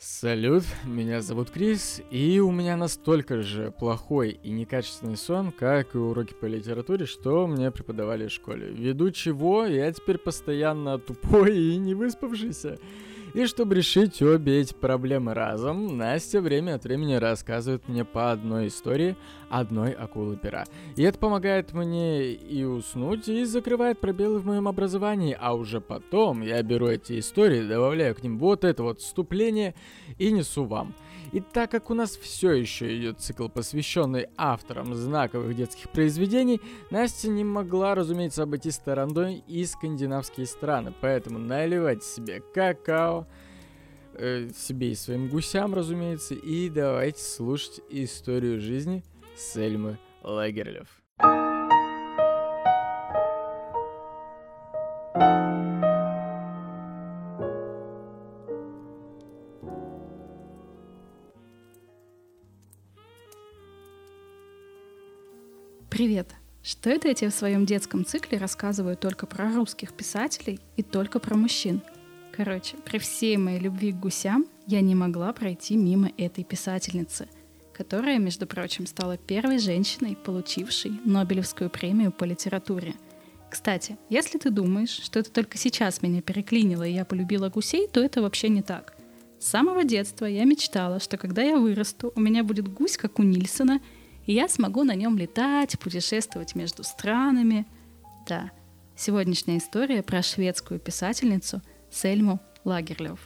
Салют, меня зовут Крис, и у меня настолько же плохой и некачественный сон, как и уроки по литературе, что мне преподавали в школе. Ввиду чего я теперь постоянно тупой и не выспавшийся. И чтобы решить обе эти проблемы разом, Настя время от времени рассказывает мне по одной истории одной акулы пера. И это помогает мне и уснуть, и закрывает пробелы в моем образовании, а уже потом я беру эти истории, добавляю к ним вот это вот вступление и несу вам. И так как у нас все еще идет цикл, посвященный авторам знаковых детских произведений, Настя не могла, разумеется, обойти стороной и скандинавские страны, поэтому наливайте себе какао, э, себе и своим гусям, разумеется, и давайте слушать историю жизни Сельмы Лагерлев. Привет! Что это я тебе в своем детском цикле рассказываю только про русских писателей и только про мужчин? Короче, при всей моей любви к гусям я не могла пройти мимо этой писательницы, которая, между прочим, стала первой женщиной, получившей Нобелевскую премию по литературе. Кстати, если ты думаешь, что это только сейчас меня переклинило и я полюбила гусей, то это вообще не так. С самого детства я мечтала, что когда я вырасту, у меня будет гусь, как у Нильсона — и я смогу на нем летать, путешествовать между странами. Да, сегодняшняя история про шведскую писательницу Сельму Лагерлёв.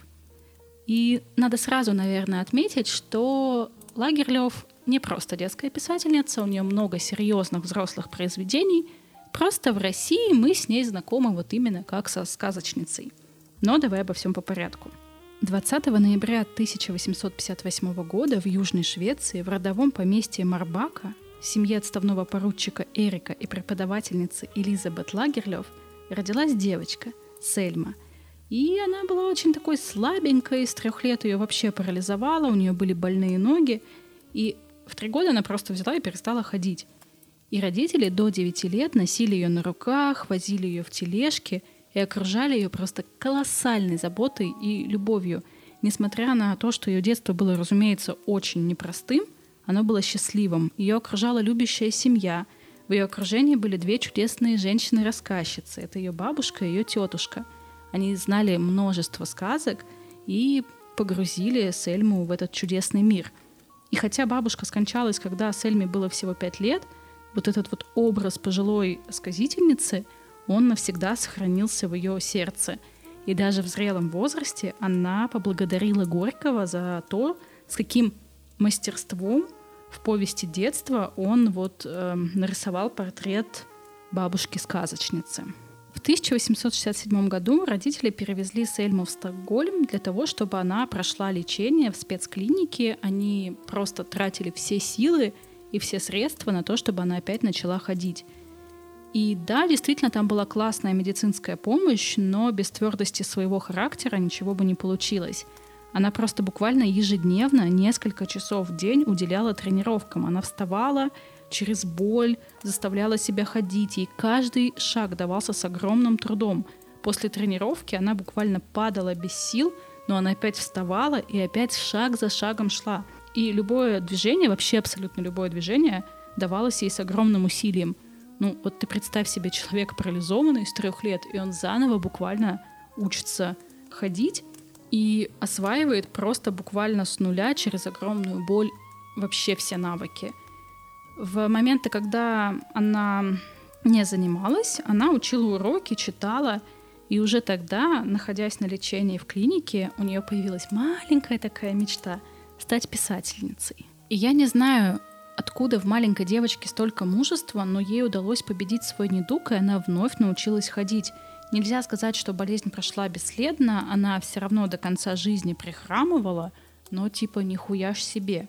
И надо сразу, наверное, отметить, что Лагерлёв не просто детская писательница, у нее много серьезных взрослых произведений, просто в России мы с ней знакомы вот именно как со сказочницей. Но давай обо всем по порядку – 20 ноября 1858 года в Южной Швеции в родовом поместье Марбака семье отставного поручика Эрика и преподавательницы Элизабет Лагерлёв родилась девочка Сельма. И она была очень такой слабенькой, с трех лет ее вообще парализовало, у нее были больные ноги, и в три года она просто взяла и перестала ходить. И родители до 9 лет носили ее на руках, возили ее в тележке – и окружали ее просто колоссальной заботой и любовью. Несмотря на то, что ее детство было, разумеется, очень непростым, оно было счастливым. Ее окружала любящая семья. В ее окружении были две чудесные женщины-рассказчицы. Это ее бабушка и ее тетушка. Они знали множество сказок и погрузили Сельму в этот чудесный мир. И хотя бабушка скончалась, когда Сельме было всего пять лет, вот этот вот образ пожилой сказительницы — он навсегда сохранился в ее сердце. И даже в зрелом возрасте она поблагодарила Горького за то, с каким мастерством в повести детства он вот э, нарисовал портрет бабушки-сказочницы. В 1867 году родители перевезли Сельму в Стокгольм для того, чтобы она прошла лечение в спецклинике. Они просто тратили все силы и все средства на то, чтобы она опять начала ходить. И да, действительно, там была классная медицинская помощь, но без твердости своего характера ничего бы не получилось. Она просто буквально ежедневно, несколько часов в день уделяла тренировкам. Она вставала через боль, заставляла себя ходить, и каждый шаг давался с огромным трудом. После тренировки она буквально падала без сил, но она опять вставала и опять шаг за шагом шла. И любое движение, вообще абсолютно любое движение, давалось ей с огромным усилием. Ну, вот ты представь себе человека парализованный с трех лет, и он заново буквально учится ходить и осваивает просто буквально с нуля через огромную боль вообще все навыки. В моменты, когда она не занималась, она учила уроки, читала, и уже тогда, находясь на лечении в клинике, у нее появилась маленькая такая мечта — стать писательницей. И я не знаю, Откуда в маленькой девочке столько мужества, но ей удалось победить свой недуг, и она вновь научилась ходить. Нельзя сказать, что болезнь прошла бесследно, она все равно до конца жизни прихрамывала, но типа нихуя ж себе.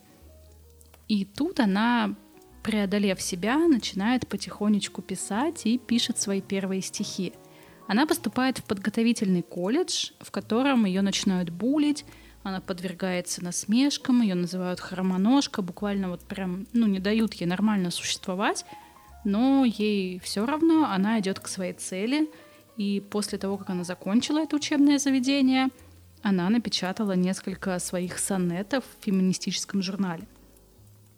И тут она, преодолев себя, начинает потихонечку писать и пишет свои первые стихи. Она поступает в подготовительный колледж, в котором ее начинают булить, она подвергается насмешкам, ее называют хромоножка, буквально вот прям, ну, не дают ей нормально существовать, но ей все равно, она идет к своей цели, и после того, как она закончила это учебное заведение, она напечатала несколько своих сонетов в феминистическом журнале.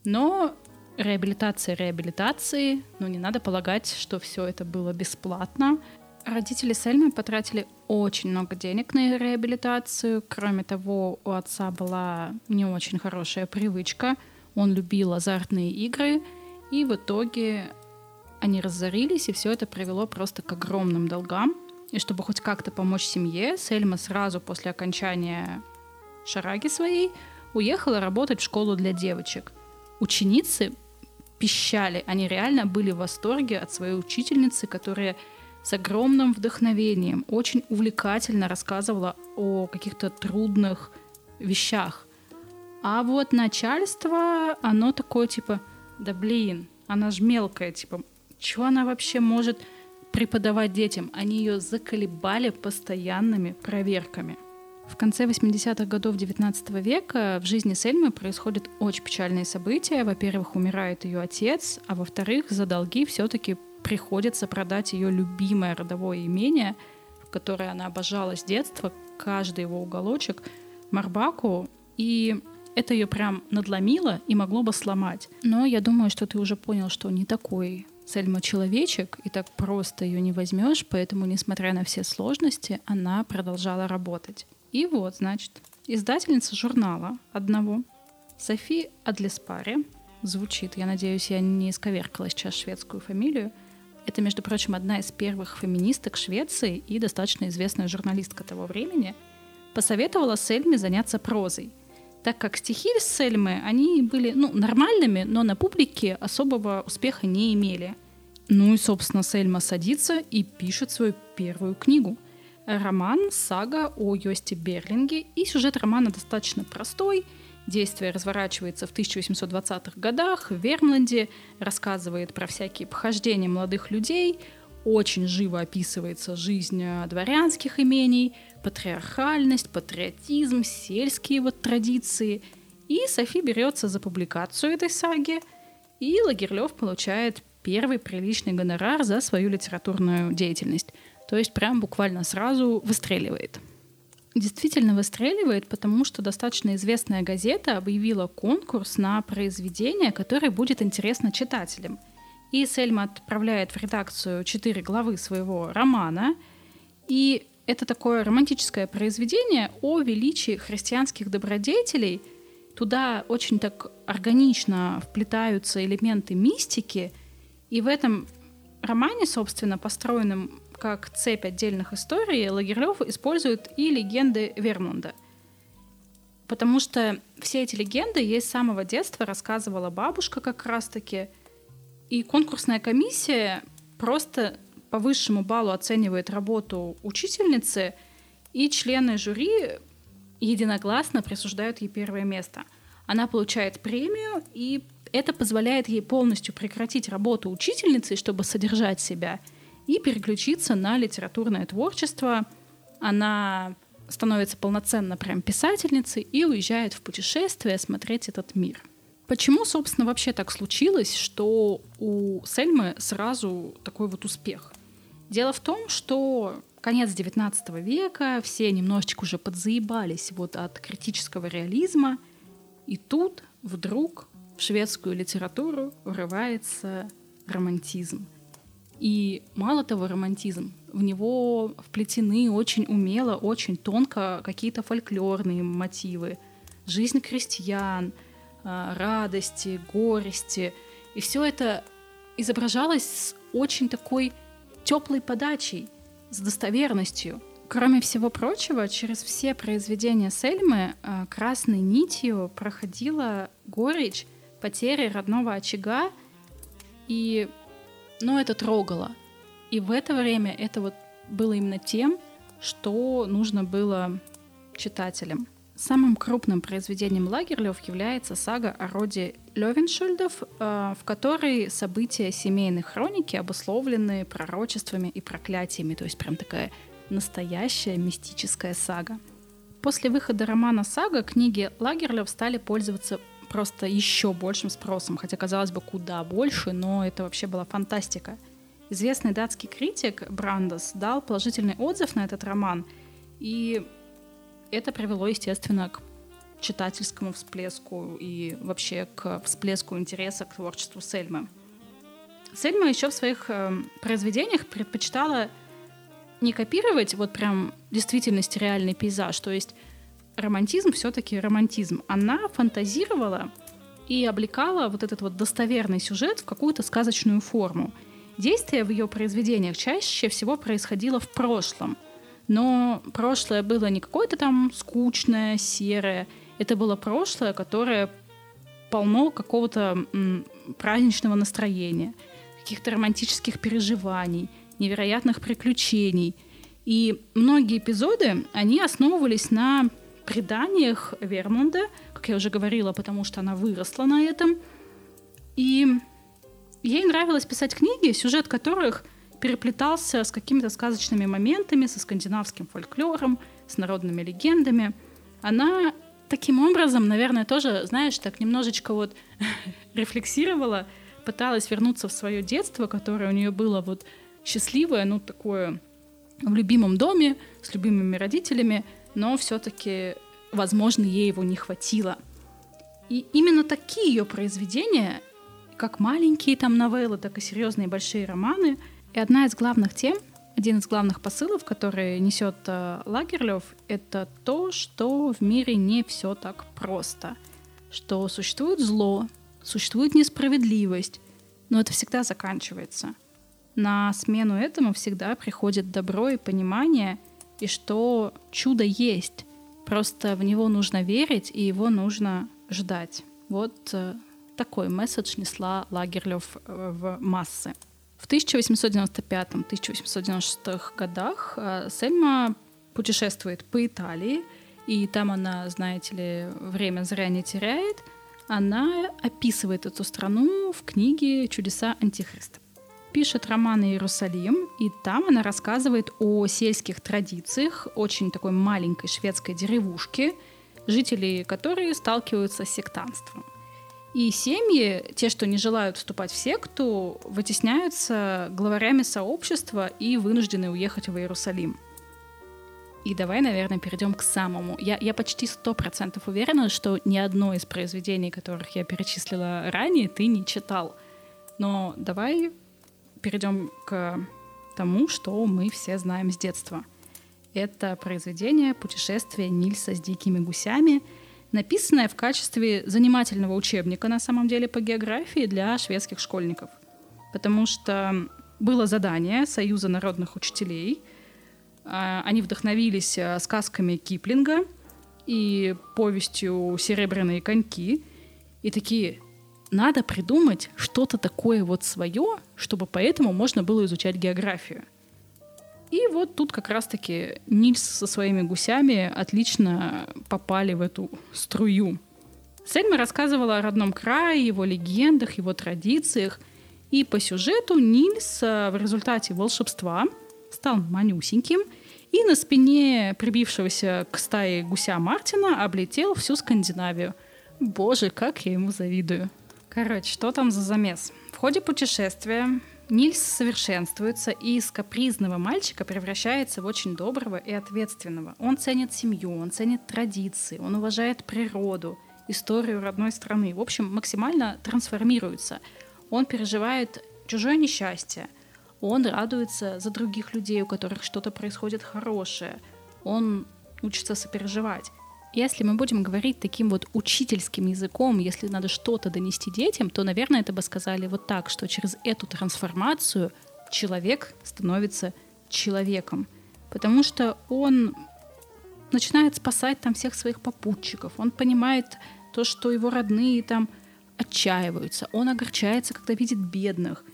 Но реабилитация реабилитации, ну не надо полагать, что все это было бесплатно. Родители Сельмы потратили очень много денег на реабилитацию. Кроме того, у отца была не очень хорошая привычка. Он любил азартные игры, и в итоге они разорились, и все это привело просто к огромным долгам. И чтобы хоть как-то помочь семье, Сельма сразу после окончания шараги своей уехала работать в школу для девочек. Ученицы пищали, они реально были в восторге от своей учительницы, которая с огромным вдохновением, очень увлекательно рассказывала о каких-то трудных вещах. А вот начальство, оно такое типа, да блин, она ж мелкая, типа, что она вообще может преподавать детям? Они ее заколебали постоянными проверками. В конце 80-х годов 19 века в жизни Сельмы происходят очень печальные события. Во-первых, умирает ее отец, а во-вторых, за долги все-таки приходится продать ее любимое родовое имение, которое она обожала с детства, каждый его уголочек, Марбаку, и это ее прям надломило и могло бы сломать. Но я думаю, что ты уже понял, что не такой Сельма человечек, и так просто ее не возьмешь, поэтому, несмотря на все сложности, она продолжала работать. И вот, значит, издательница журнала одного, Софи Адлеспари, звучит, я надеюсь, я не исковеркала сейчас шведскую фамилию, это, между прочим, одна из первых феминисток Швеции и достаточно известная журналистка того времени, посоветовала Сельме заняться прозой, так как стихи Сельмы, они были ну, нормальными, но на публике особого успеха не имели. Ну и, собственно, Сельма садится и пишет свою первую книгу. Роман «Сага о Йосте Берлинге», и сюжет романа достаточно простой – Действие разворачивается в 1820-х годах в Вермланде, рассказывает про всякие похождения молодых людей, очень живо описывается жизнь э, дворянских имений, патриархальность, патриотизм, сельские вот традиции. И Софи берется за публикацию этой саги, и Лагерлев получает первый приличный гонорар за свою литературную деятельность. То есть прям буквально сразу выстреливает действительно выстреливает, потому что достаточно известная газета объявила конкурс на произведение, которое будет интересно читателям. И Сельма отправляет в редакцию четыре главы своего романа. И это такое романтическое произведение о величии христианских добродетелей. Туда очень так органично вплетаются элементы мистики. И в этом романе, собственно, построенном как цепь отдельных историй, Лагерлёв использует и легенды Вермунда. Потому что все эти легенды ей с самого детства рассказывала бабушка как раз-таки. И конкурсная комиссия просто по высшему баллу оценивает работу учительницы, и члены жюри единогласно присуждают ей первое место. Она получает премию, и это позволяет ей полностью прекратить работу учительницы, чтобы содержать себя – и переключиться на литературное творчество. Она становится полноценно прям писательницей и уезжает в путешествие смотреть этот мир. Почему, собственно, вообще так случилось, что у Сельмы сразу такой вот успех? Дело в том, что конец XIX века, все немножечко уже подзаебались вот от критического реализма, и тут вдруг в шведскую литературу врывается романтизм. И мало того, романтизм. В него вплетены очень умело, очень тонко какие-то фольклорные мотивы. Жизнь крестьян, а, радости, горести. И все это изображалось с очень такой теплой подачей, с достоверностью. Кроме всего прочего, через все произведения Сельмы а, красной нитью проходила горечь потери родного очага и но это трогало. И в это время это вот было именно тем, что нужно было читателям. Самым крупным произведением Лагерлёв является сага о роде Левеншульдов, э, в которой события семейной хроники обусловлены пророчествами и проклятиями, то есть прям такая настоящая мистическая сага. После выхода романа «Сага» книги Лагерлёв стали пользоваться просто еще большим спросом, хотя, казалось бы, куда больше, но это вообще была фантастика. Известный датский критик Брандес дал положительный отзыв на этот роман, и это привело, естественно, к читательскому всплеску и вообще к всплеску интереса к творчеству Сельмы. Сельма еще в своих э, произведениях предпочитала не копировать вот прям действительность реальный пейзаж, то есть романтизм все-таки романтизм. Она фантазировала и облекала вот этот вот достоверный сюжет в какую-то сказочную форму. Действие в ее произведениях чаще всего происходило в прошлом. Но прошлое было не какое-то там скучное, серое. Это было прошлое, которое полно какого-то праздничного настроения, каких-то романтических переживаний, невероятных приключений. И многие эпизоды, они основывались на преданиях Вермонда, как я уже говорила, потому что она выросла на этом. И ей нравилось писать книги, сюжет которых переплетался с какими-то сказочными моментами, со скандинавским фольклором, с народными легендами. Она таким образом, наверное, тоже, знаешь, так немножечко вот рефлексировала, пыталась вернуться в свое детство, которое у нее было вот счастливое, ну, такое в любимом доме, с любимыми родителями, но все-таки, возможно, ей его не хватило. И именно такие ее произведения, как маленькие там новеллы, так и серьезные большие романы, и одна из главных тем, один из главных посылов, который несет э, Лагерлев, это то, что в мире не все так просто, что существует зло, существует несправедливость, но это всегда заканчивается. На смену этому всегда приходит добро и понимание, и что чудо есть. Просто в него нужно верить, и его нужно ждать. Вот э, такой месседж несла Лагерлёв э, в массы. В 1895-1896 годах э, Сельма путешествует по Италии, и там она, знаете ли, время зря не теряет. Она описывает эту страну в книге «Чудеса Антихриста» пишет роман «Иерусалим», и там она рассказывает о сельских традициях очень такой маленькой шведской деревушки, жители которой сталкиваются с сектанством. И семьи, те, что не желают вступать в секту, вытесняются главарями сообщества и вынуждены уехать в Иерусалим. И давай, наверное, перейдем к самому. Я, я почти сто процентов уверена, что ни одно из произведений, которых я перечислила ранее, ты не читал. Но давай перейдем к тому, что мы все знаем с детства. Это произведение «Путешествие Нильса с дикими гусями», написанное в качестве занимательного учебника, на самом деле, по географии для шведских школьников. Потому что было задание Союза народных учителей. А, они вдохновились а, сказками Киплинга и повестью «Серебряные коньки». И такие, надо придумать что-то такое вот свое, чтобы поэтому можно было изучать географию. И вот тут как раз-таки Нильс со своими гусями отлично попали в эту струю. Сельма рассказывала о родном крае, его легендах, его традициях. И по сюжету Нильс в результате волшебства стал манюсеньким и на спине прибившегося к стае гуся Мартина облетел всю Скандинавию. Боже, как я ему завидую. Короче, что там за замес? В ходе путешествия Нильс совершенствуется и из капризного мальчика превращается в очень доброго и ответственного. Он ценит семью, он ценит традиции, он уважает природу, историю родной страны. В общем, максимально трансформируется. Он переживает чужое несчастье, он радуется за других людей, у которых что-то происходит хорошее. Он учится сопереживать. Если мы будем говорить таким вот учительским языком, если надо что-то донести детям, то, наверное, это бы сказали вот так, что через эту трансформацию человек становится человеком. Потому что он начинает спасать там всех своих попутчиков. Он понимает то, что его родные там отчаиваются. Он огорчается, когда видит бедных.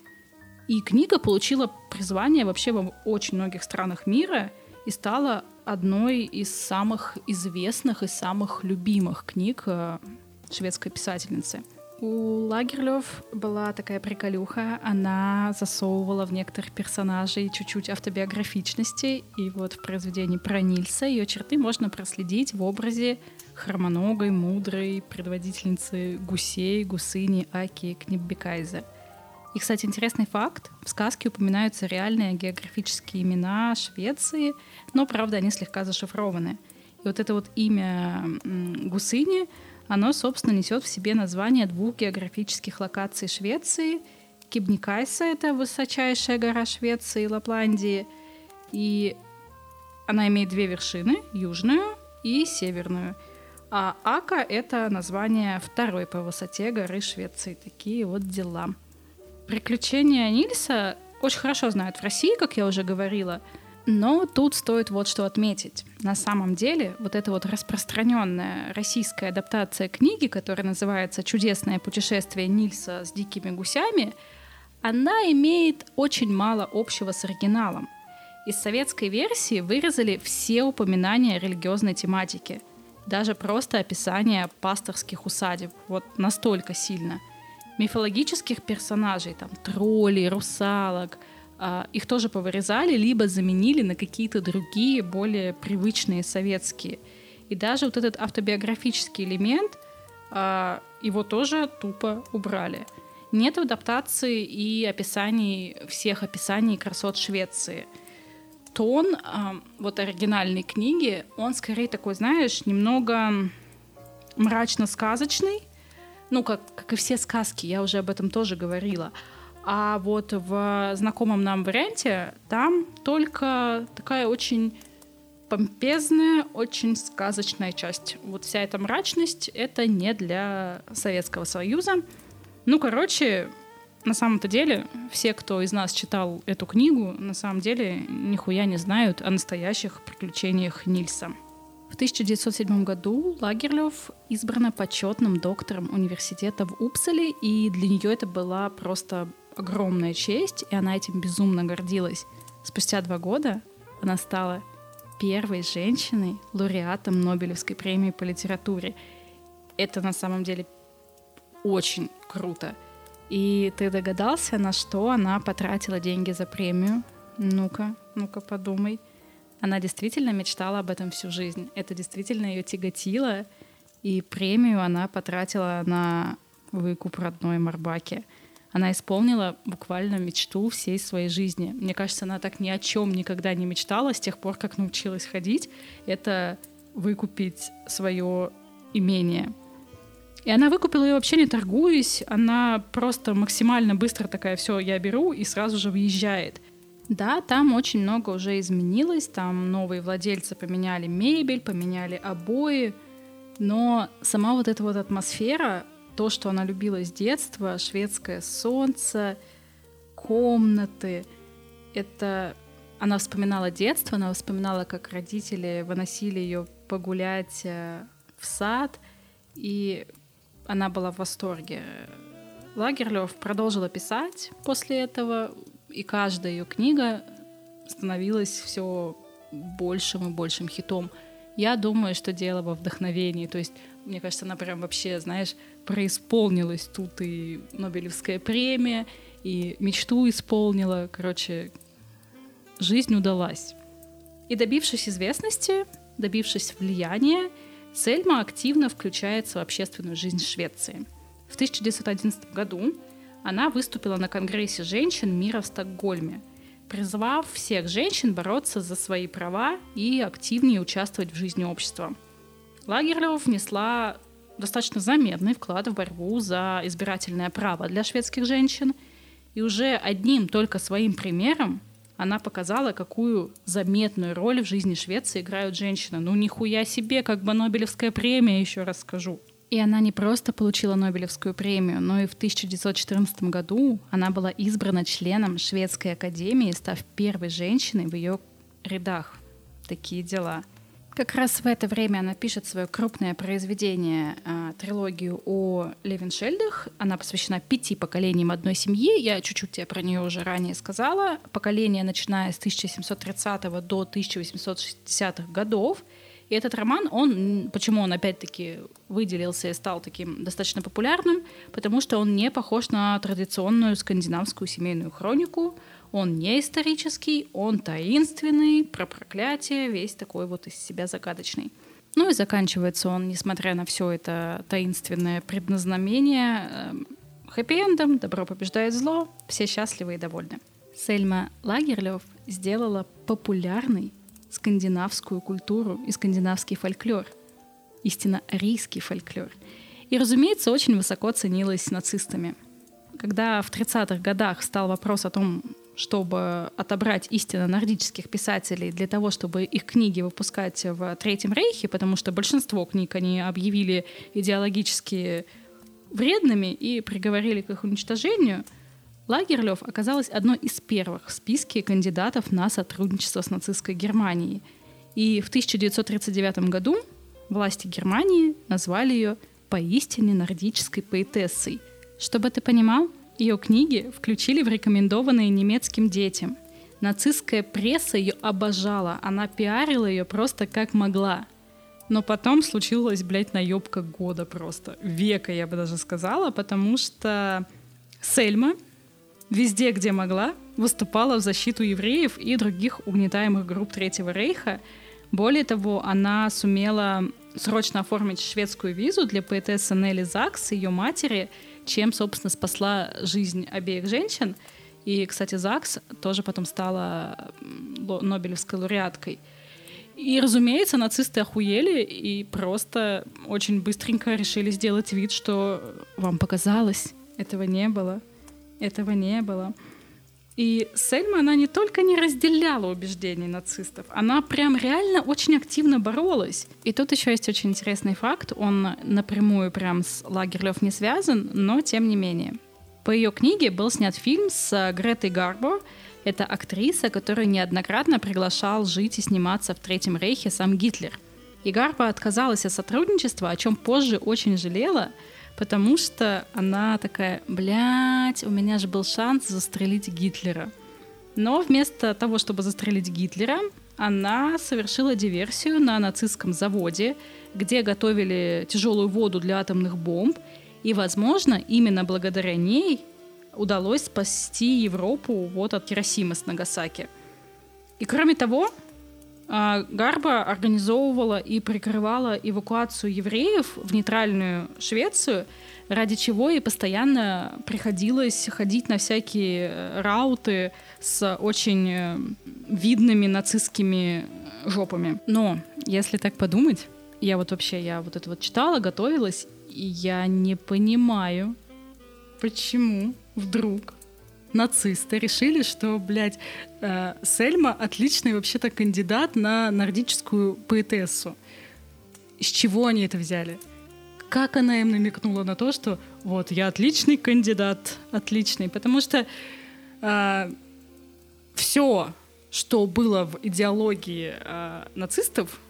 И книга получила призвание вообще в очень многих странах мира и стала одной из самых известных и самых любимых книг э, шведской писательницы. У Лагерлёв была такая приколюха, она засовывала в некоторых персонажей чуть-чуть автобиографичности, и вот в произведении про Нильса ее черты можно проследить в образе хромоногой, мудрой предводительницы гусей, гусыни Аки Книббекайзе — и, кстати, интересный факт. В сказке упоминаются реальные географические имена Швеции, но, правда, они слегка зашифрованы. И вот это вот имя Гусыни, оно, собственно, несет в себе название двух географических локаций Швеции. Кибникайса — это высочайшая гора Швеции и Лапландии. И она имеет две вершины — южную и северную. А Ака — это название второй по высоте горы Швеции. Такие вот дела. Приключения Нильса очень хорошо знают в России, как я уже говорила — но тут стоит вот что отметить. На самом деле, вот эта вот распространенная российская адаптация книги, которая называется «Чудесное путешествие Нильса с дикими гусями», она имеет очень мало общего с оригиналом. Из советской версии вырезали все упоминания религиозной тематики, даже просто описание пасторских усадеб, вот настолько сильно. Мифологических персонажей, там, троллей, русалок — а, их тоже повырезали, либо заменили на какие-то другие, более привычные советские. И даже вот этот автобиографический элемент, а, его тоже тупо убрали. Нет адаптации и описаний, всех описаний красот Швеции. Тон а, вот оригинальной книги, он скорее такой, знаешь, немного мрачно-сказочный, ну, как, как и все сказки, я уже об этом тоже говорила. А вот в знакомом нам варианте там только такая очень помпезная, очень сказочная часть. Вот вся эта мрачность — это не для Советского Союза. Ну, короче, на самом-то деле, все, кто из нас читал эту книгу, на самом деле нихуя не знают о настоящих приключениях Нильса. В 1907 году Лагерлёв избрана почетным доктором университета в Упсале, и для нее это была просто огромная честь, и она этим безумно гордилась. Спустя два года она стала первой женщиной, лауреатом Нобелевской премии по литературе. Это на самом деле очень круто. И ты догадался, на что она потратила деньги за премию? Ну-ка, ну-ка подумай. Она действительно мечтала об этом всю жизнь. Это действительно ее тяготило. И премию она потратила на выкуп родной Марбаки — она исполнила буквально мечту всей своей жизни. Мне кажется, она так ни о чем никогда не мечтала с тех пор, как научилась ходить. Это выкупить свое имение. И она выкупила ее вообще не торгуясь, она просто максимально быстро такая, все, я беру, и сразу же выезжает. Да, там очень много уже изменилось, там новые владельцы поменяли мебель, поменяли обои, но сама вот эта вот атмосфера, то, что она любила с детства, шведское солнце, комнаты, это она вспоминала детство, она вспоминала, как родители выносили ее погулять э, в сад, и она была в восторге. Лагерлёв продолжила писать после этого, и каждая ее книга становилась все большим и большим хитом. Я думаю, что дело во вдохновении. То есть, мне кажется, она прям вообще, знаешь, преисполнилась тут и Нобелевская премия, и мечту исполнила. Короче, жизнь удалась. И добившись известности, добившись влияния, Сельма активно включается в общественную жизнь Швеции. В 1911 году она выступила на Конгрессе женщин мира в Стокгольме – призвав всех женщин бороться за свои права и активнее участвовать в жизни общества. Лагерлёв внесла достаточно заметный вклад в борьбу за избирательное право для шведских женщин, и уже одним только своим примером она показала, какую заметную роль в жизни Швеции играют женщины. Ну, нихуя себе, как бы Нобелевская премия, еще раз скажу. И она не просто получила Нобелевскую премию, но и в 1914 году она была избрана членом Шведской академии, став первой женщиной в ее рядах. Такие дела. Как раз в это время она пишет свое крупное произведение, э, трилогию о Левеншельдах. Она посвящена пяти поколениям одной семьи. Я чуть-чуть тебе про нее уже ранее сказала. Поколение, начиная с 1730 до 1860-х годов. И этот роман, он, почему он опять-таки выделился и стал таким достаточно популярным, потому что он не похож на традиционную скандинавскую семейную хронику, он не исторический, он таинственный, про проклятие, весь такой вот из себя загадочный. Ну и заканчивается он, несмотря на все это таинственное предназначение, эм, хэппи-эндом, добро побеждает зло, все счастливы и довольны. Сельма Лагерлёв сделала популярной скандинавскую культуру и скандинавский фольклор. Истинно арийский фольклор. И, разумеется, очень высоко ценилась нацистами. Когда в 30-х годах стал вопрос о том, чтобы отобрать истинно нордических писателей для того, чтобы их книги выпускать в Третьем Рейхе, потому что большинство книг они объявили идеологически вредными и приговорили к их уничтожению, Лагерлёв оказалась одной из первых в списке кандидатов на сотрудничество с нацистской Германией. И в 1939 году власти Германии назвали ее поистине нордической поэтессой. Чтобы ты понимал, ее книги включили в рекомендованные немецким детям. Нацистская пресса ее обожала, она пиарила ее просто как могла. Но потом случилась, блядь, наебка года просто. Века, я бы даже сказала, потому что Сельма везде, где могла, выступала в защиту евреев и других угнетаемых групп Третьего Рейха. Более того, она сумела срочно оформить шведскую визу для поэтессы Нелли Закс и ее матери, чем, собственно, спасла жизнь обеих женщин. И, кстати, Закс тоже потом стала Нобелевской лауреаткой. И, разумеется, нацисты охуели и просто очень быстренько решили сделать вид, что вам показалось, этого не было, этого не было. И Сельма, она не только не разделяла убеждений нацистов, она прям реально очень активно боролась. И тут еще есть очень интересный факт, он напрямую прям с Лагерлёв не связан, но тем не менее. По ее книге был снят фильм с Гретой Гарбо, это актриса, которую неоднократно приглашал жить и сниматься в Третьем Рейхе сам Гитлер. И Гарба отказалась от сотрудничества, о чем позже очень жалела, потому что она такая, блядь, у меня же был шанс застрелить Гитлера. Но вместо того, чтобы застрелить Гитлера, она совершила диверсию на нацистском заводе, где готовили тяжелую воду для атомных бомб, и, возможно, именно благодаря ней удалось спасти Европу вот от Хиросимы с Нагасаки. И кроме того, Гарба организовывала и прикрывала эвакуацию евреев в нейтральную Швецию, ради чего ей постоянно приходилось ходить на всякие э, рауты с очень э, видными нацистскими жопами. Но, если так подумать, я вот вообще, я вот это вот читала, готовилась, и я не понимаю, почему вдруг нацисты решили, что, блядь, э, Сельма отличный вообще-то кандидат на нордическую поэтессу. Из чего они это взяли? Как она им намекнула на то, что вот я отличный кандидат, отличный, потому что э, все, что было в идеологии э, нацистов,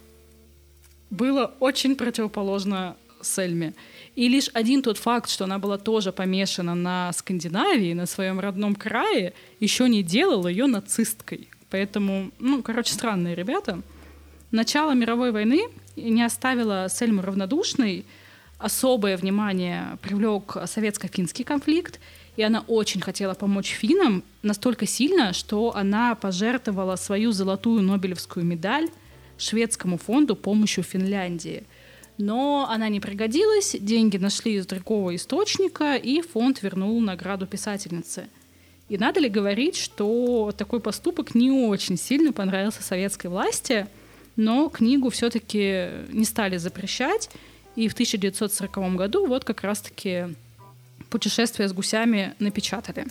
было очень противоположно Сельме. И лишь один тот факт, что она была тоже помешана на Скандинавии, на своем родном крае, еще не делал ее нацисткой. Поэтому, ну, короче, странные ребята. Начало мировой войны не оставило Сельму равнодушной. Особое внимание привлек советско-финский конфликт, и она очень хотела помочь финнам настолько сильно, что она пожертвовала свою золотую Нобелевскую медаль шведскому фонду помощью Финляндии – но она не пригодилась, деньги нашли из другого источника, и фонд вернул награду писательнице. И надо ли говорить, что такой поступок не очень сильно понравился советской власти, но книгу все-таки не стали запрещать, и в 1940 году вот как раз-таки «Путешествие с гусями» напечатали.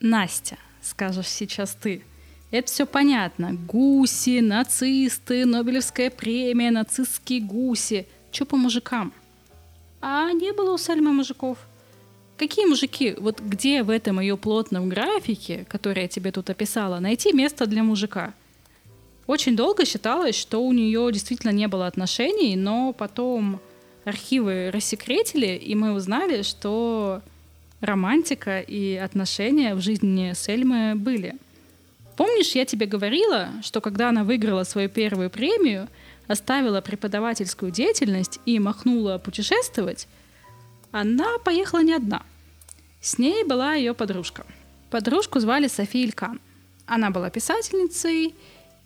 Настя, скажешь сейчас ты, это все понятно. Гуси, нацисты, Нобелевская премия, нацистские гуси. Че по мужикам? А не было у Сальмы мужиков. Какие мужики? Вот где в этом ее плотном графике, который я тебе тут описала, найти место для мужика? Очень долго считалось, что у нее действительно не было отношений, но потом архивы рассекретили, и мы узнали, что романтика и отношения в жизни Сельмы были – Помнишь, я тебе говорила, что когда она выиграла свою первую премию, оставила преподавательскую деятельность и махнула путешествовать, она поехала не одна. С ней была ее подружка. Подружку звали София Илькан. Она была писательницей,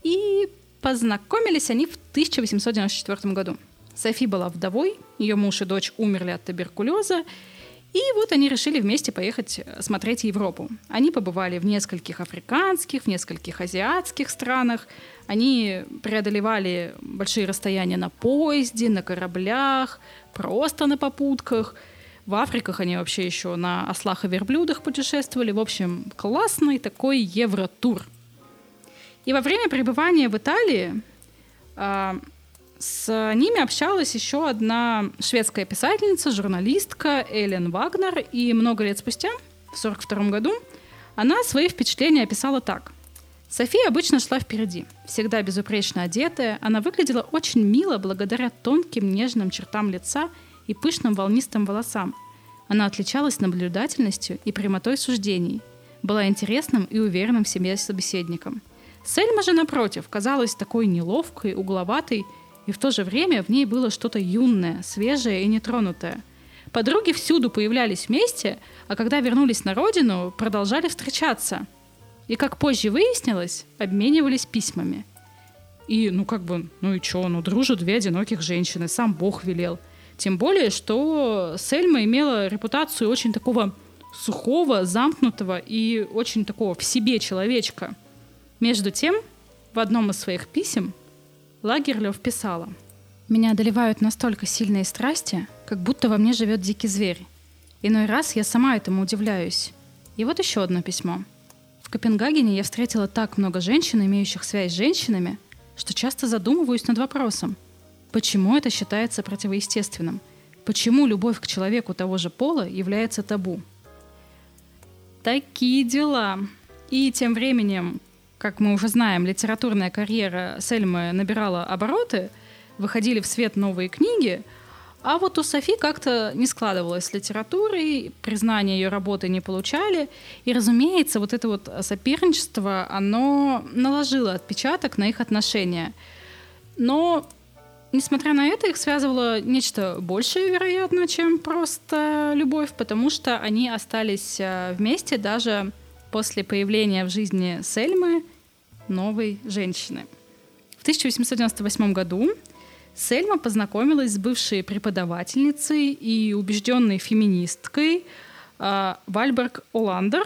и познакомились они в 1894 году. Софи была вдовой, ее муж и дочь умерли от туберкулеза, И вот они решили вместе поехать э, смотреть Европу. Они побывали в нескольких африканских, в нескольких азиатских странах. Они преодолевали большие расстояния на поезде, на кораблях, просто на попутках. В Африках они вообще еще на ослах и верблюдах путешествовали. В общем, классный такой евротур. И во время пребывания в Италии а, с ними общалась еще одна шведская писательница, журналистка Эллен Вагнер, и много лет спустя, в 1942 году, она свои впечатления описала так. София обычно шла впереди, всегда безупречно одетая. Она выглядела очень мило благодаря тонким нежным чертам лица и пышным волнистым волосам. Она отличалась наблюдательностью и прямотой суждений, была интересным и уверенным в себе собеседником. Сельма же, напротив, казалась такой неловкой, угловатой и в то же время в ней было что-то юное, свежее и нетронутое. Подруги всюду появлялись вместе, а когда вернулись на родину, продолжали встречаться. И, как позже выяснилось, обменивались письмами. И, ну как бы, ну и чё, ну дружат две одиноких женщины, сам Бог велел. Тем более, что Сельма имела репутацию очень такого сухого, замкнутого и очень такого в себе человечка. Между тем, в одном из своих писем Лагерлёв писала. «Меня одолевают настолько сильные страсти, как будто во мне живет дикий зверь. Иной раз я сама этому удивляюсь. И вот еще одно письмо. В Копенгагене я встретила так много женщин, имеющих связь с женщинами, что часто задумываюсь над вопросом, почему это считается противоестественным? Почему любовь к человеку того же пола является табу? Такие дела. И тем временем как мы уже знаем, литературная карьера Сельмы набирала обороты, выходили в свет новые книги, а вот у Софи как-то не складывалось с литературой, признания ее работы не получали. И, разумеется, вот это вот соперничество, оно наложило отпечаток на их отношения. Но, несмотря на это, их связывало нечто большее, вероятно, чем просто любовь, потому что они остались э, вместе даже после появления в жизни Сельмы новой женщины. В 1898 году Сельма познакомилась с бывшей преподавательницей и убежденной феминисткой э, Вальберг Оландер,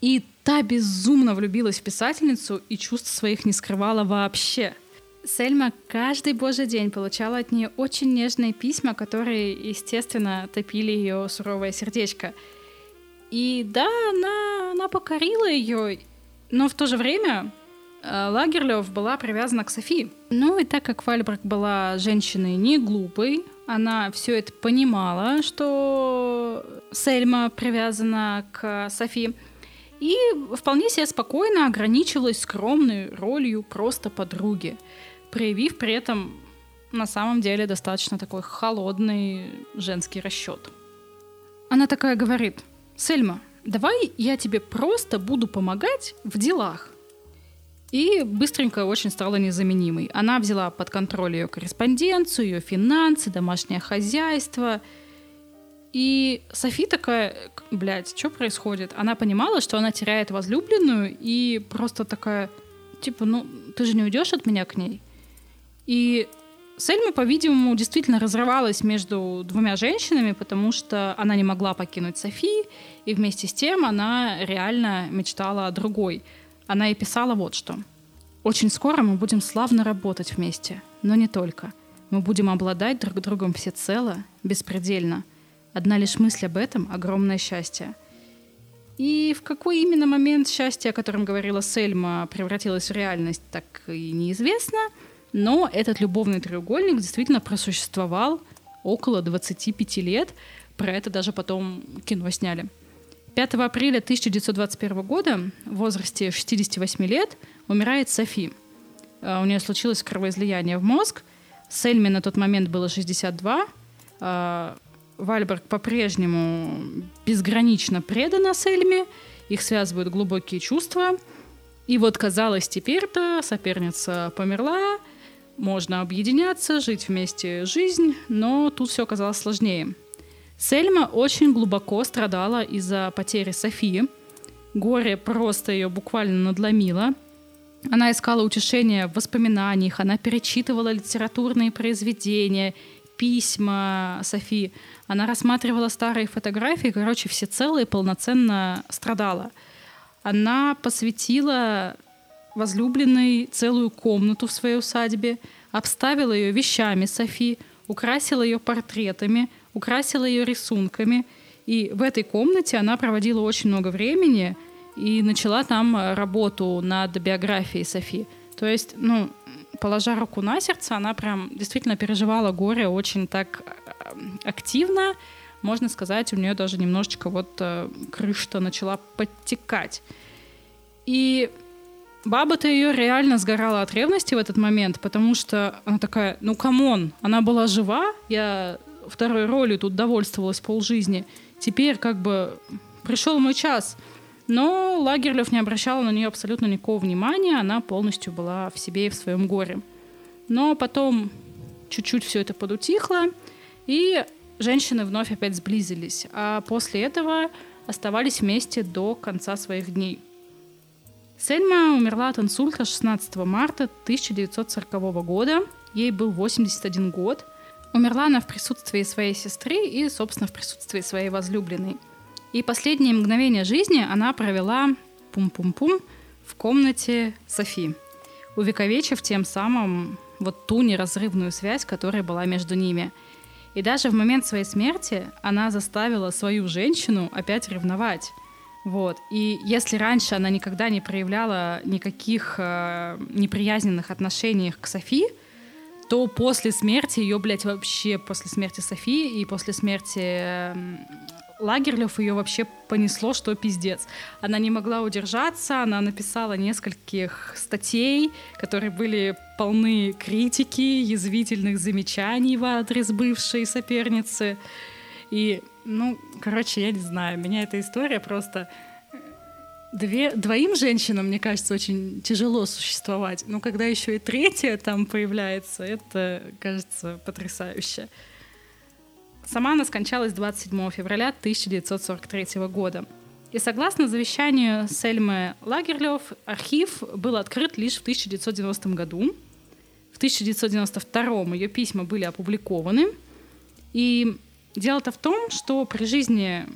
и та безумно влюбилась в писательницу и чувств своих не скрывала вообще. Сельма каждый божий день получала от нее очень нежные письма, которые, естественно, топили ее суровое сердечко. И да, она, она покорила ее, но в то же время э, Лагерлёв была привязана к Софи. Ну и так как Вальбрак была женщиной не глупой, она все это понимала, что Сельма привязана к Софи, и вполне себе спокойно ограничилась скромной ролью просто подруги, проявив при этом на самом деле достаточно такой холодный женский расчет. Она такая говорит, Сельма, давай я тебе просто буду помогать в делах. И быстренько очень стала незаменимой. Она взяла под контроль ее корреспонденцию, ее финансы, домашнее хозяйство. И Софи такая, блядь, что происходит? Она понимала, что она теряет возлюбленную, и просто такая, типа, ну, ты же не уйдешь от меня к ней? И Сельма, по-видимому, действительно разрывалась между двумя женщинами, потому что она не могла покинуть Софи, и вместе с тем она реально мечтала о другой. Она и писала вот что. «Очень скоро мы будем славно работать вместе, но не только. Мы будем обладать друг другом всецело, беспредельно. Одна лишь мысль об этом — огромное счастье». И в какой именно момент счастья, о котором говорила Сельма, превратилось в реальность, так и неизвестно — но этот любовный треугольник действительно просуществовал около 25 лет. Про это даже потом кино сняли. 5 апреля 1921 года в возрасте 68 лет умирает Софи. А, у нее случилось кровоизлияние в мозг. Сельме на тот момент было 62. А, Вальберг по-прежнему безгранично предана Сельме. Их связывают глубокие чувства. И вот, казалось, теперь-то соперница померла, можно объединяться, жить вместе жизнь, но тут все оказалось сложнее. Сельма очень глубоко страдала из-за потери Софии. Горе просто ее буквально надломило. Она искала утешения в воспоминаниях, она перечитывала литературные произведения, письма Софи, она рассматривала старые фотографии, короче, все целые, полноценно страдала. Она посвятила возлюбленной целую комнату в своей усадьбе, обставила ее вещами Софи, украсила ее портретами, украсила ее рисунками. И в этой комнате она проводила очень много времени и начала там работу над биографией Софи. То есть, ну, положа руку на сердце, она прям действительно переживала горе очень так э, активно. Можно сказать, у нее даже немножечко вот э, крыша начала подтекать. И баба-то ее реально сгорала от ревности в этот момент, потому что она такая, ну come on, она была жива, я второй ролью тут довольствовалась полжизни, теперь как бы пришел мой час — но Лагерлев не обращал на нее абсолютно никакого внимания, она полностью была в себе и в своем горе. Но потом чуть-чуть все это подутихло, и женщины вновь опять сблизились, а после этого оставались вместе до конца своих дней. Сельма умерла от инсульта 16 марта 1940 года. Ей был 81 год. Умерла она в присутствии своей сестры и, собственно, в присутствии своей возлюбленной – и последние мгновения жизни она провела пум-пум-пум в комнате Софи, увековечив тем самым вот ту неразрывную связь, которая была между ними. И даже в момент своей смерти она заставила свою женщину опять ревновать. Вот. И если раньше она никогда не проявляла никаких э, неприязненных отношений к Софи, то после смерти ее, блядь, вообще после смерти Софии и после смерти э, Лагерлев ее вообще понесло, что пиздец. Она не могла удержаться, она написала нескольких статей, которые были полны критики, язвительных замечаний в адрес бывшей соперницы. И, ну, короче, я не знаю, меня эта история просто... Две, двоим женщинам, мне кажется, очень тяжело существовать. Но когда еще и третья там появляется, это, кажется, потрясающе. Сама она скончалась 27 февраля 1943 года. И согласно завещанию Сельмы Лагерлёв, архив был открыт лишь в 1990 году. В 1992 ее письма были опубликованы. И дело-то в том, что при жизни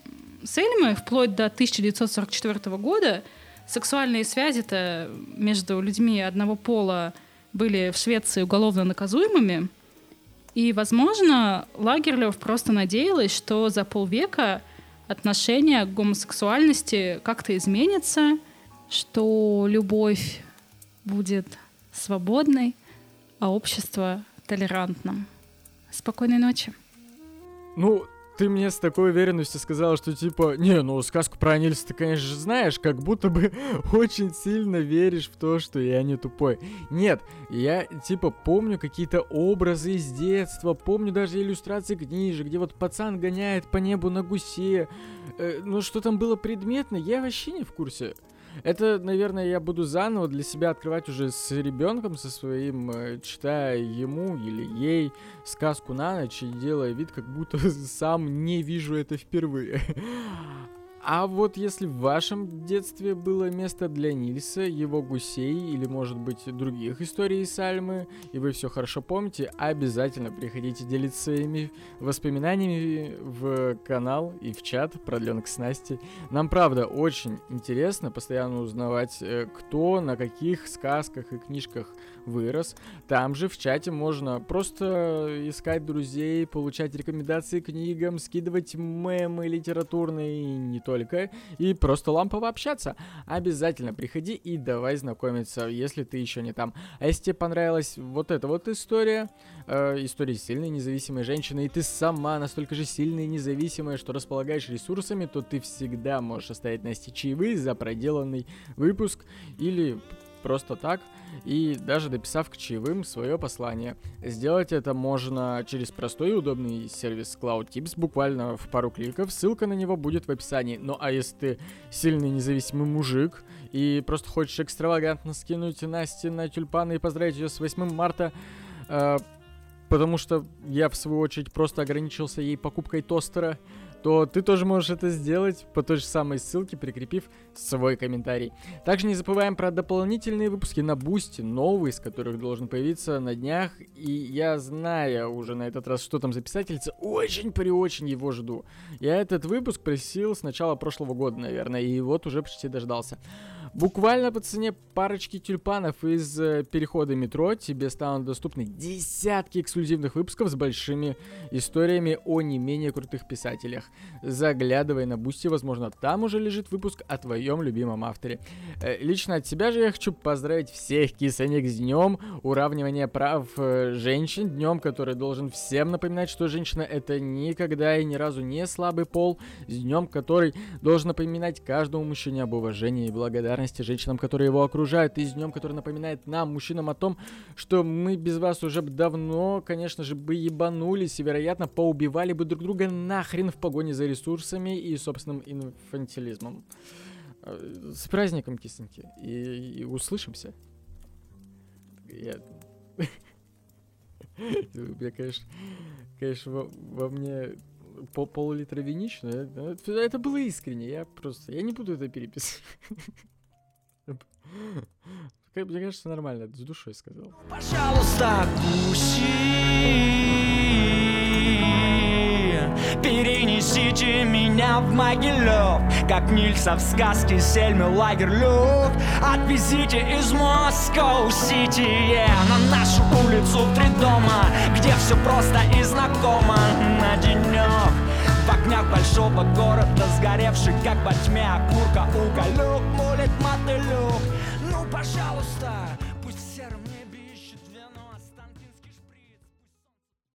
Сельмы вплоть до 1944 года сексуальные связи-то между людьми одного пола были в Швеции уголовно наказуемыми – и, возможно, Лагерлев просто надеялась, что за полвека отношение к гомосексуальности как-то изменится, что любовь будет свободной, а общество толерантным. Спокойной ночи. Ну, ты мне с такой уверенностью сказала, что типа, не, ну сказку про Нильса ты, конечно же, знаешь, как будто бы очень сильно веришь в то, что я не тупой. Нет, я типа помню какие-то образы из детства, помню даже иллюстрации книжек, где вот пацан гоняет по небу на гусе. Э, ну что там было предметно, я вообще не в курсе. Это, наверное, я буду заново для себя открывать уже с ребенком, со своим, э, читая ему или ей сказку на ночь и делая вид, как будто сам не вижу это впервые. А вот если в вашем детстве было место для Нильса, его гусей или, может быть, других историй Сальмы, и вы все хорошо помните, обязательно приходите делиться своими воспоминаниями в канал и в чат продленок с Настей. Нам, правда, очень интересно постоянно узнавать, э, кто на каких сказках и книжках вырос. Там же в чате можно просто искать друзей, получать рекомендации книгам, скидывать мемы литературные и не только, и просто лампово общаться. Обязательно приходи и давай знакомиться, если ты еще не там. А если тебе понравилась вот эта вот история, э, история сильной независимой женщины, и ты сама настолько же сильная и независимая, что располагаешь ресурсами, то ты всегда можешь оставить Насте чаевые за проделанный выпуск или просто так и даже дописав к чаевым свое послание. Сделать это можно через простой и удобный сервис Cloud Tips, буквально в пару кликов. Ссылка на него будет в описании. Ну а если ты сильный независимый мужик и просто хочешь экстравагантно скинуть Насте на тюльпаны и поздравить ее с 8 марта, э, потому что я, в свою очередь, просто ограничился ей покупкой тостера, то ты тоже можешь это сделать по той же самой ссылке, прикрепив свой комментарий. Также не забываем про дополнительные выпуски на Boosty, новые, из которых должен появиться на днях. И я знаю уже на этот раз, что там за писательница, очень при очень его жду. Я этот выпуск просил с начала прошлого года, наверное, и вот уже почти дождался. Буквально по цене парочки тюльпанов из э, перехода метро тебе станут доступны десятки эксклюзивных выпусков с большими историями о не менее крутых писателях. Заглядывай на Boosty, возможно, там уже лежит выпуск о твоем любимом авторе. Э, лично от себя же я хочу поздравить всех кисанек с днем уравнивания прав э, женщин, днем, который должен всем напоминать, что женщина это никогда и ни разу не слабый пол, с днем, который должен напоминать каждому мужчине об уважении и благодарности благодарности женщинам, которые его окружают, и с днем, который напоминает нам, мужчинам, о том, что мы без вас уже давно, конечно же, бы ебанулись и, вероятно, поубивали бы друг друга нахрен в погоне за ресурсами и собственным инфантилизмом. Э, с праздником, кисоньки, и, и услышимся. Я... Я, конечно, конечно, во, во мне пол, пол-литра винич, но это, это было искренне, я просто, я не буду это переписывать. Мне кажется, нормально, с душой сказал. Пожалуйста, куси, перенесите меня в Могилев, как Нильса в сказке Сельмы Лагерлюк. Отвезите из Москва-Сити yeah, на нашу улицу три дома, где все просто и знакомо на денек. В огнях большого города, сгоревший как во тьме Окурка уголек, молит мотылек. Ну, пожалуйста,